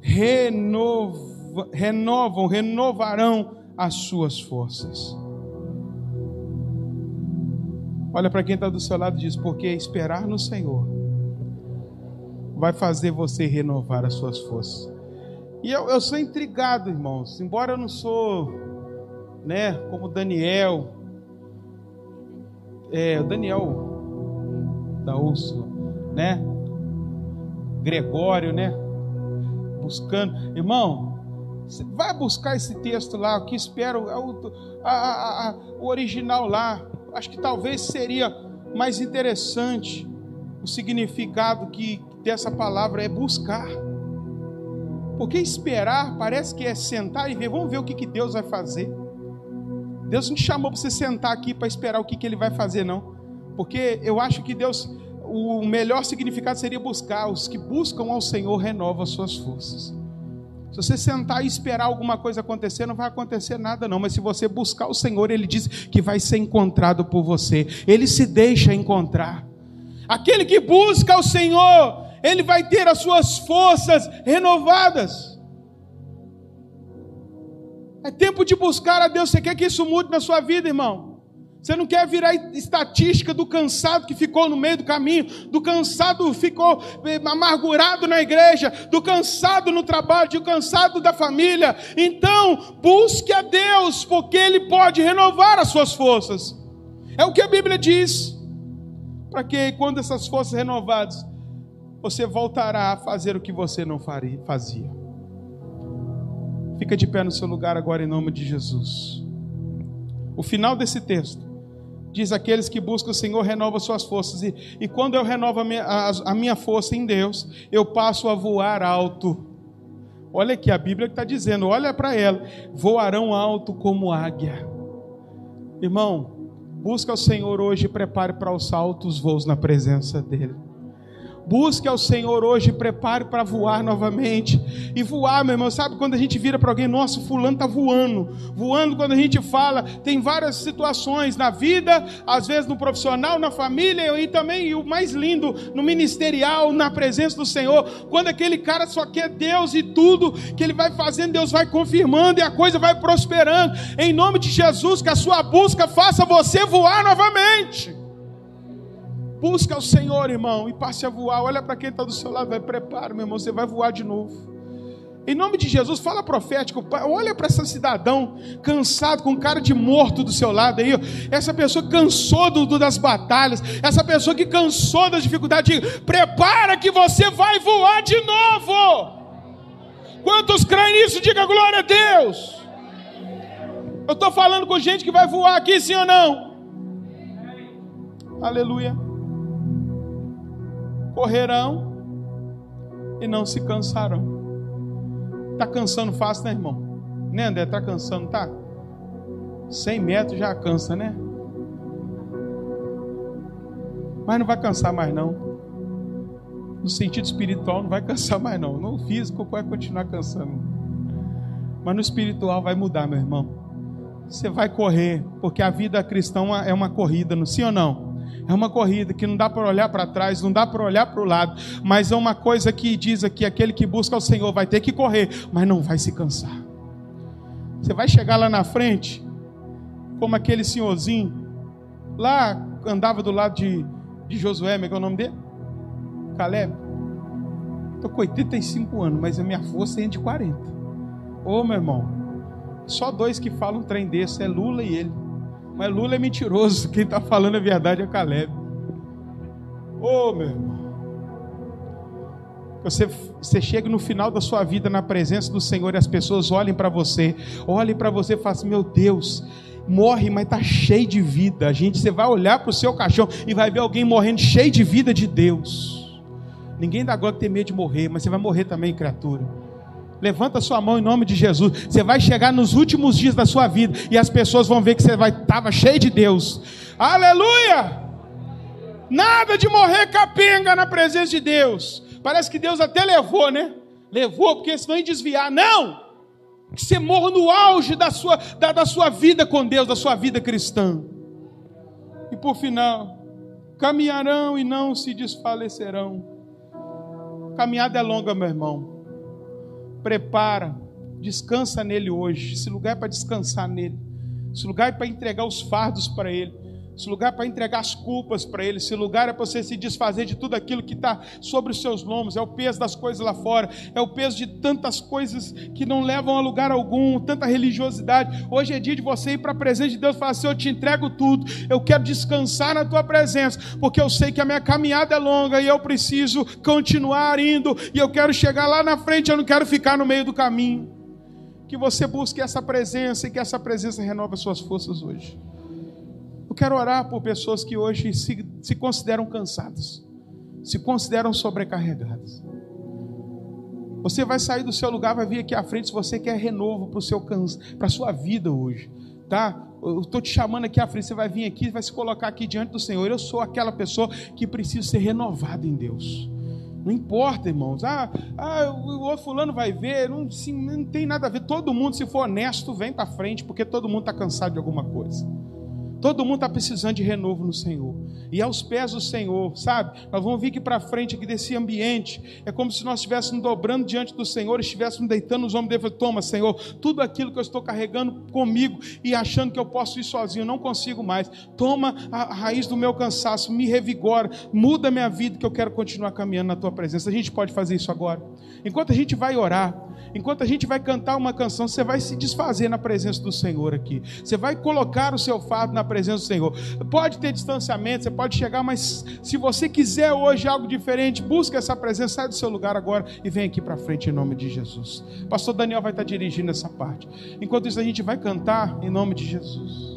renova, renovam, renovarão as suas forças. Olha para quem está do seu lado e diz: porque esperar no Senhor vai fazer você renovar as suas forças. E eu, eu sou intrigado, irmãos, embora eu não sou, né, como Daniel, é, Daniel da Úrsula, né, Gregório, né, buscando, irmão, vai buscar esse texto lá, o que espero, é a, a, a, o original lá, acho que talvez seria mais interessante o significado que dessa palavra é buscar. Porque esperar parece que é sentar e ver, vamos ver o que, que Deus vai fazer. Deus não te chamou para você sentar aqui para esperar o que, que Ele vai fazer, não. Porque eu acho que Deus, o melhor significado seria buscar. Os que buscam ao Senhor renovam as suas forças. Se você sentar e esperar alguma coisa acontecer, não vai acontecer nada, não. Mas se você buscar o Senhor, Ele diz que vai ser encontrado por você. Ele se deixa encontrar. Aquele que busca o Senhor, ele vai ter as suas forças renovadas. É tempo de buscar a Deus. Você quer que isso mude na sua vida, irmão? Você não quer virar estatística do cansado que ficou no meio do caminho, do cansado que ficou eh, amargurado na igreja, do cansado no trabalho, do cansado da família. Então, busque a Deus, porque Ele pode renovar as suas forças. É o que a Bíblia diz. Para que quando essas forças renovadas, você voltará a fazer o que você não faria, fazia. Fica de pé no seu lugar agora em nome de Jesus. O final desse texto diz: Aqueles que buscam o Senhor renovam suas forças, e, e quando eu renovo a minha, a, a minha força em Deus, eu passo a voar alto. Olha aqui, a Bíblia está dizendo: olha para ela, voarão alto como águia. Irmão, busca o Senhor hoje e prepare para os altos voos na presença dEle. Busque ao Senhor hoje, prepare para voar novamente. E voar, meu irmão, sabe quando a gente vira para alguém, nossa, fulano está voando. Voando, quando a gente fala, tem várias situações na vida, às vezes no profissional, na família e também, e o mais lindo, no ministerial, na presença do Senhor. Quando aquele cara só quer Deus e tudo que ele vai fazendo, Deus vai confirmando e a coisa vai prosperando. Em nome de Jesus, que a sua busca faça você voar novamente. Busca o Senhor, irmão, e passe a voar. Olha para quem está do seu lado, vai prepara, meu irmão, você vai voar de novo. Em nome de Jesus, fala profético. Olha para esse cidadão cansado, com cara de morto do seu lado aí. Essa pessoa cansou do, do, das batalhas. Essa pessoa que cansou das dificuldades. Prepara que você vai voar de novo. Quantos creem nisso? Diga glória a Deus. Eu estou falando com gente que vai voar aqui, sim ou não? Aleluia. Correrão e não se cansarão. Tá cansando fácil, né, irmão? Né, André? Tá cansando, tá? 100 metros já cansa, né? Mas não vai cansar mais, não. No sentido espiritual, não vai cansar mais, não. No físico, vai continuar cansando. Mas no espiritual vai mudar, meu irmão. Você vai correr, porque a vida cristã é uma corrida, não sim ou não? É uma corrida que não dá para olhar para trás, não dá para olhar para o lado, mas é uma coisa que diz aqui: aquele que busca o Senhor vai ter que correr, mas não vai se cansar. Você vai chegar lá na frente, como aquele senhorzinho, lá andava do lado de, de Josué, como é, é o nome dele? Caleb. Estou com 85 anos, mas a minha força é de 40. Ô meu irmão, só dois que falam um trem desse, é Lula e ele. Mas Lula é mentiroso. Quem está falando a verdade é Caleb. Ô, oh, meu irmão. Você, você chega no final da sua vida na presença do Senhor e as pessoas olhem para você, olhem para você e falam assim: Meu Deus, morre, mas está cheio de vida. A gente, você vai olhar para o seu caixão e vai ver alguém morrendo cheio de vida de Deus. Ninguém dá que tem medo de morrer, mas você vai morrer também, criatura. Levanta sua mão em nome de Jesus. Você vai chegar nos últimos dias da sua vida e as pessoas vão ver que você vai estava cheio de Deus. Aleluia! Nada de morrer capenga na presença de Deus. Parece que Deus até levou, né? Levou porque senão ia desviar. Não! Que você morra no auge da sua, da, da sua vida com Deus, da sua vida cristã. E por final, caminharão e não se desfalecerão. Caminhada é longa, meu irmão prepara, descansa nele hoje. Esse lugar é para descansar nele. Esse lugar é para entregar os fardos para ele. Esse lugar é para entregar as culpas para Ele. Esse lugar é para você se desfazer de tudo aquilo que está sobre os seus lombos. É o peso das coisas lá fora. É o peso de tantas coisas que não levam a lugar algum. Tanta religiosidade. Hoje é dia de você ir para a presença de Deus e falar assim: Eu te entrego tudo. Eu quero descansar na tua presença. Porque eu sei que a minha caminhada é longa e eu preciso continuar indo. E eu quero chegar lá na frente. Eu não quero ficar no meio do caminho. Que você busque essa presença e que essa presença renove suas forças hoje. Eu quero orar por pessoas que hoje se, se consideram cansadas, se consideram sobrecarregadas. Você vai sair do seu lugar, vai vir aqui à frente se você quer renovo para a sua vida hoje, tá? Eu estou te chamando aqui à frente, você vai vir aqui, vai se colocar aqui diante do Senhor. Eu sou aquela pessoa que precisa ser renovada em Deus. Não importa, irmãos. Ah, ah o fulano vai ver. Não, sim, não tem nada a ver. Todo mundo, se for honesto, vem para frente, porque todo mundo está cansado de alguma coisa. Todo mundo está precisando de renovo no Senhor. E aos pés do Senhor, sabe? Nós vamos vir aqui para frente aqui desse ambiente. É como se nós estivéssemos dobrando diante do Senhor, estivéssemos deitando os ombros dele. Toma, Senhor, tudo aquilo que eu estou carregando comigo e achando que eu posso ir sozinho, não consigo mais. Toma a raiz do meu cansaço, me revigora, muda minha vida que eu quero continuar caminhando na tua presença. A gente pode fazer isso agora. Enquanto a gente vai orar, enquanto a gente vai cantar uma canção, você vai se desfazer na presença do Senhor aqui. Você vai colocar o seu fardo na presença do Senhor. Pode ter distanciamento, você pode chegar, mas se você quiser hoje algo diferente, busca essa presença, sai do seu lugar agora e vem aqui para frente em nome de Jesus. Pastor Daniel vai estar dirigindo essa parte. Enquanto isso, a gente vai cantar em nome de Jesus.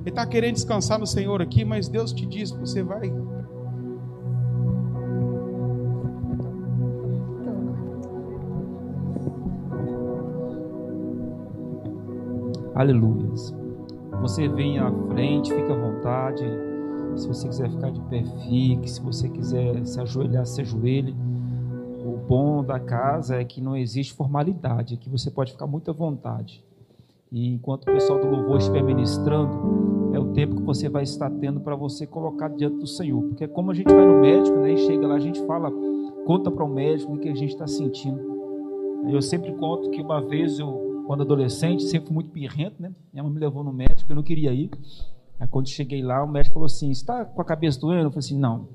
Ele está querendo descansar no Senhor aqui, mas Deus te diz que você vai Aleluia. Você vem à frente, fica à vontade. Se você quiser ficar de pé, fique. Se você quiser se ajoelhar, se ajoelhe. O bom da casa é que não existe formalidade, aqui você pode ficar muito à vontade. E enquanto o pessoal do louvor estiver ministrando, é o tempo que você vai estar tendo para você colocar diante do Senhor. Porque como a gente vai no médico, né, e chega lá, a gente fala, conta para o médico o que a gente está sentindo. Eu sempre conto que uma vez eu quando adolescente, sempre fui muito pirrento, né? Minha mãe me levou no médico, eu não queria ir. Aí quando cheguei lá, o médico falou assim: está com a cabeça doendo? Eu falei assim: Não.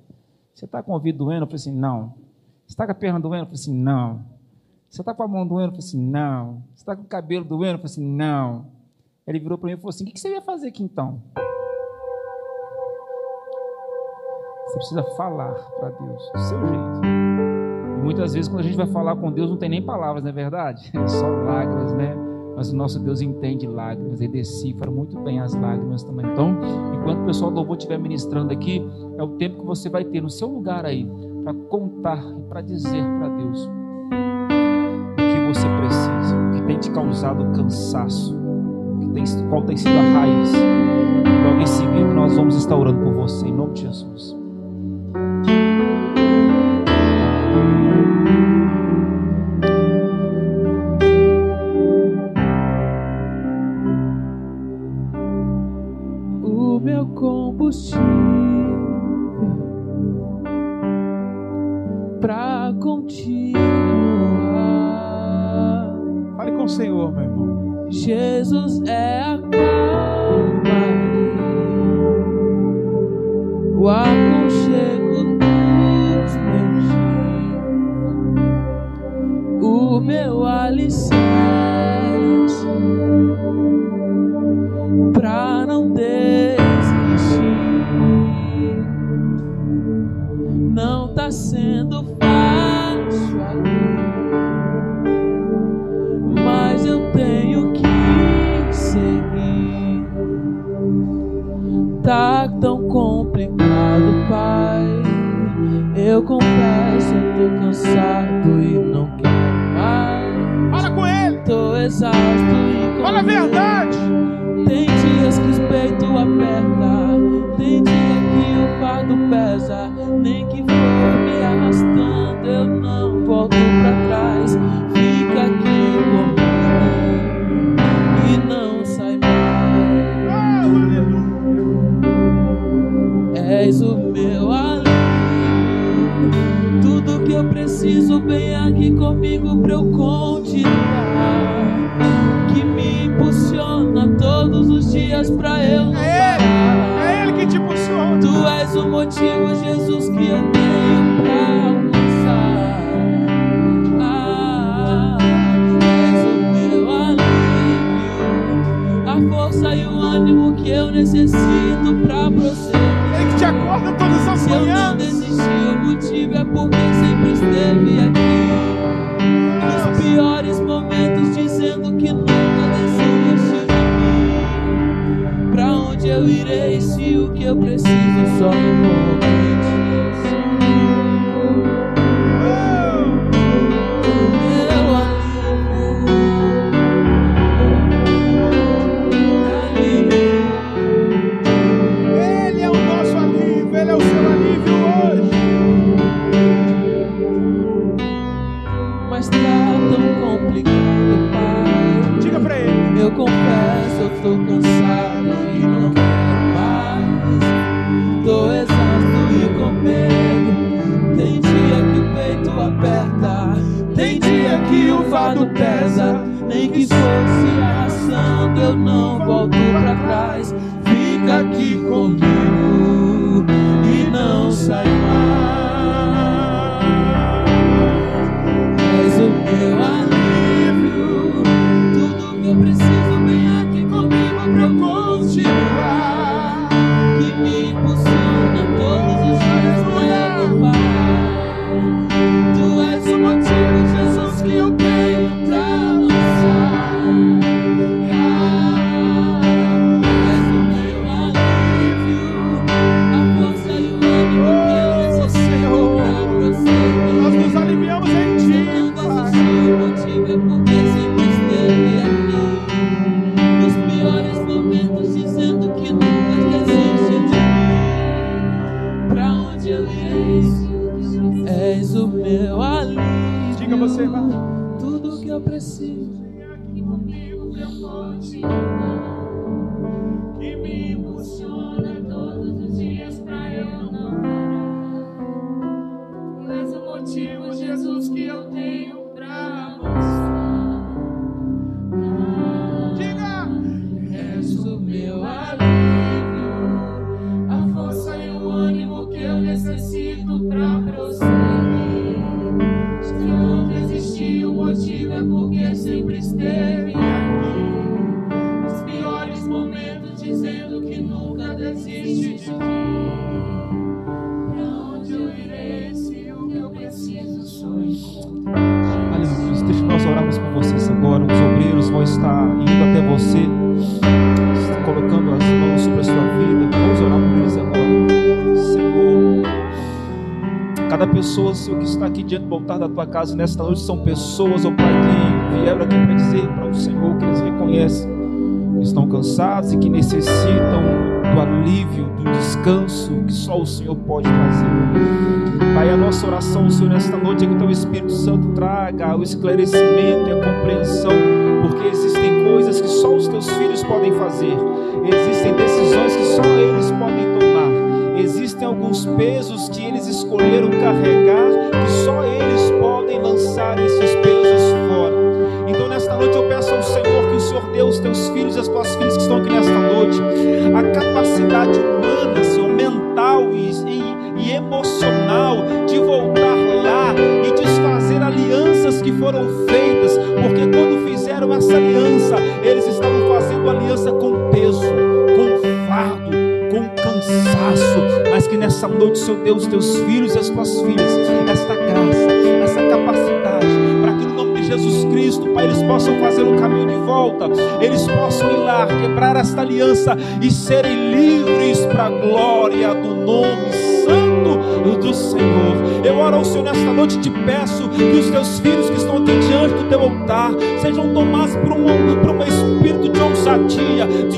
Você está com o ouvido doendo? Eu falei assim: Não. Você está com a perna doendo? Eu falei assim: Não. Você está com a mão doendo? Eu falei assim: Não. Você está com o cabelo doendo? Eu falei assim: Não. Ele virou para mim e falou assim: O que você ia fazer aqui então? Você precisa falar para Deus do seu jeito. Muitas vezes, quando a gente vai falar com Deus, não tem nem palavras, não é verdade? É *laughs* só lágrimas, né? Mas o nosso Deus entende lágrimas, ele decifra muito bem as lágrimas também. Então, enquanto o pessoal do louvor estiver ministrando aqui, é o tempo que você vai ter no seu lugar aí para contar e para dizer para Deus o que você precisa, o que tem te causado cansaço, o que tem, qual tem sido a raiz. Logo em seguida, nós vamos estar orando por você, em nome de Jesus. Altar da tua casa nesta noite, são pessoas, ó oh Pai, que vieram aqui para dizer para o Senhor que eles reconhecem que estão cansados e que necessitam do alívio, do descanso que só o Senhor pode trazer. Pai, a nossa oração, Senhor, nesta noite é que o Teu Espírito Santo traga o esclarecimento e a compreensão, porque existem coisas que só os Teus filhos podem fazer, existem decisões que só eles podem tomar, existem alguns pesos que eles escolheram carregar, volta, eles possam ir lá, quebrar esta aliança e serem livres para a glória do nome santo do Senhor. Eu oro ao Senhor nesta noite e te peço que os teus filhos que estão aqui diante do teu altar sejam tomados por um, por um espírito de ousadia, de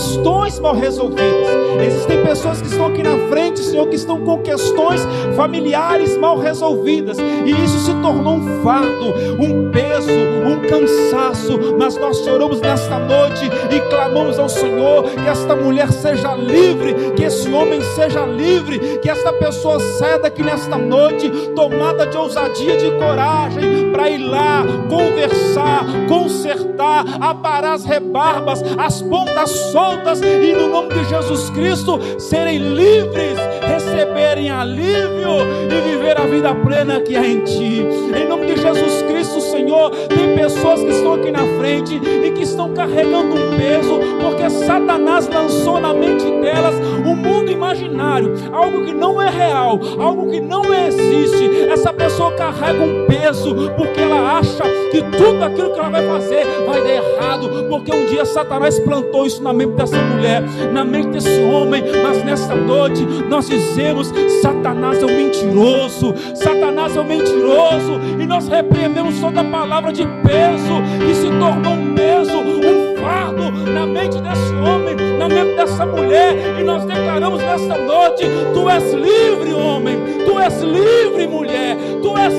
questões mal resolvidas. Existem pessoas que estão aqui na frente, Senhor, que estão com questões familiares mal resolvidas, e isso se tornou um fardo, um peso, um cansaço. Mas nós te oramos nesta noite e clamamos ao Senhor que esta mulher seja livre, que esse homem seja livre, que esta pessoa saia daqui nesta noite tomada de ousadia, de coragem, para ir lá conversar, consertar, aparar as rebarbas, as pontas soltas e no nome de Jesus Cristo serem livres, receberem alívio e viver a vida plena que há em ti. Em nome de Jesus Cristo, Senhor, tem pessoas que estão aqui na frente e que estão carregando um peso, porque Satanás lançou na mente delas um mundo imaginário, algo que não é real, algo que não existe. Essa pessoa carrega um peso porque ela acha que tudo aquilo que ela vai fazer vai dar errado, porque um dia Satanás plantou isso na mente dessa mulher, na mente desse homem, mas nesta noite nós dizemos: Satanás é um mentiroso, Satanás é um mentiroso, e nós repreendemos toda palavra de peso que se tornou um peso, um fardo na mente desse homem, na mente dessa mulher, e nós declaramos nesta noite: Tu és livre, homem, Tu és livre, mulher, Tu és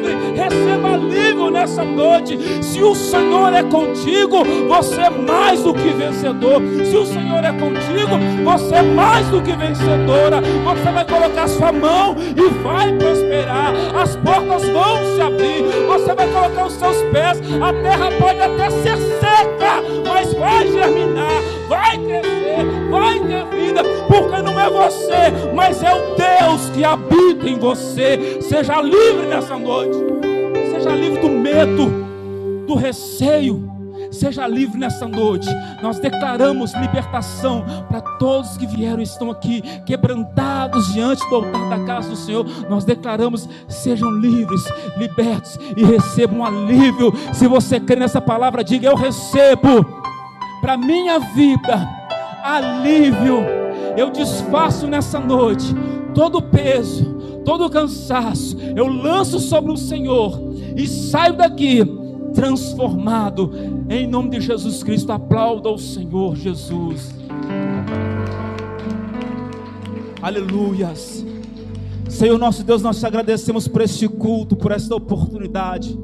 livre, receba alívio nessa noite. Se o Senhor é contigo, você é mais do que vencedor. Se o Senhor é contigo, você é mais do que vencedora. Você vai colocar sua mão e vai prosperar. As portas vão se abrir. Você vai colocar os seus pés. A terra pode até ser seca, mas vai germinar, vai crescer, vai ter vida, porque não é você, mas é o Deus que habita em você. Seja livre nessa noite. Seja livre do medo, do receio. Seja livre nessa noite. Nós declaramos libertação para todos que vieram e estão aqui, quebrantados diante do altar da casa do Senhor. Nós declaramos: sejam livres, libertos e recebam alívio. Se você crê nessa palavra, diga: Eu recebo para minha vida alívio. Eu desfaço nessa noite todo o peso, todo o cansaço. Eu lanço sobre o Senhor e saio daqui transformado em nome de Jesus Cristo. Aplauda o Senhor Jesus. Aleluias. Senhor nosso Deus, nós te agradecemos por este culto, por esta oportunidade,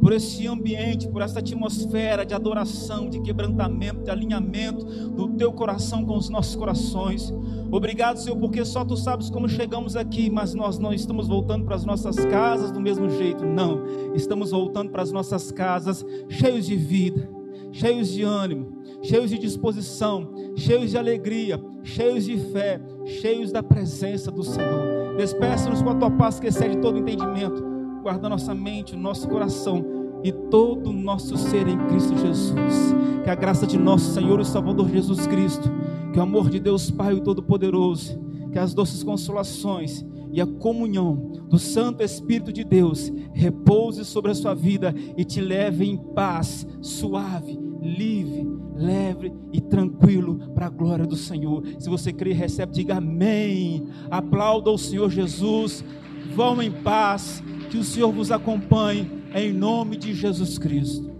por esse ambiente, por esta atmosfera de adoração, de quebrantamento, de alinhamento do teu coração com os nossos corações. Obrigado, Senhor, porque só tu sabes como chegamos aqui, mas nós não estamos voltando para as nossas casas do mesmo jeito, não. Estamos voltando para as nossas casas cheios de vida, cheios de ânimo, cheios de disposição, cheios de alegria, cheios de fé, cheios da presença do Senhor. Despeça-nos com a tua paz que excede todo entendimento. guarda nossa mente, nosso coração e todo o nosso ser em Cristo Jesus. Que a graça de nosso Senhor e Salvador Jesus Cristo, que o amor de Deus Pai Todo-Poderoso, que as doces consolações e a comunhão do Santo Espírito de Deus repouse sobre a sua vida e te leve em paz, suave, livre, leve e tranquilo para a glória do Senhor. Se você crê, recebe, diga amém. Aplauda o Senhor Jesus. Vão em paz, que o Senhor vos acompanhe em nome de Jesus Cristo.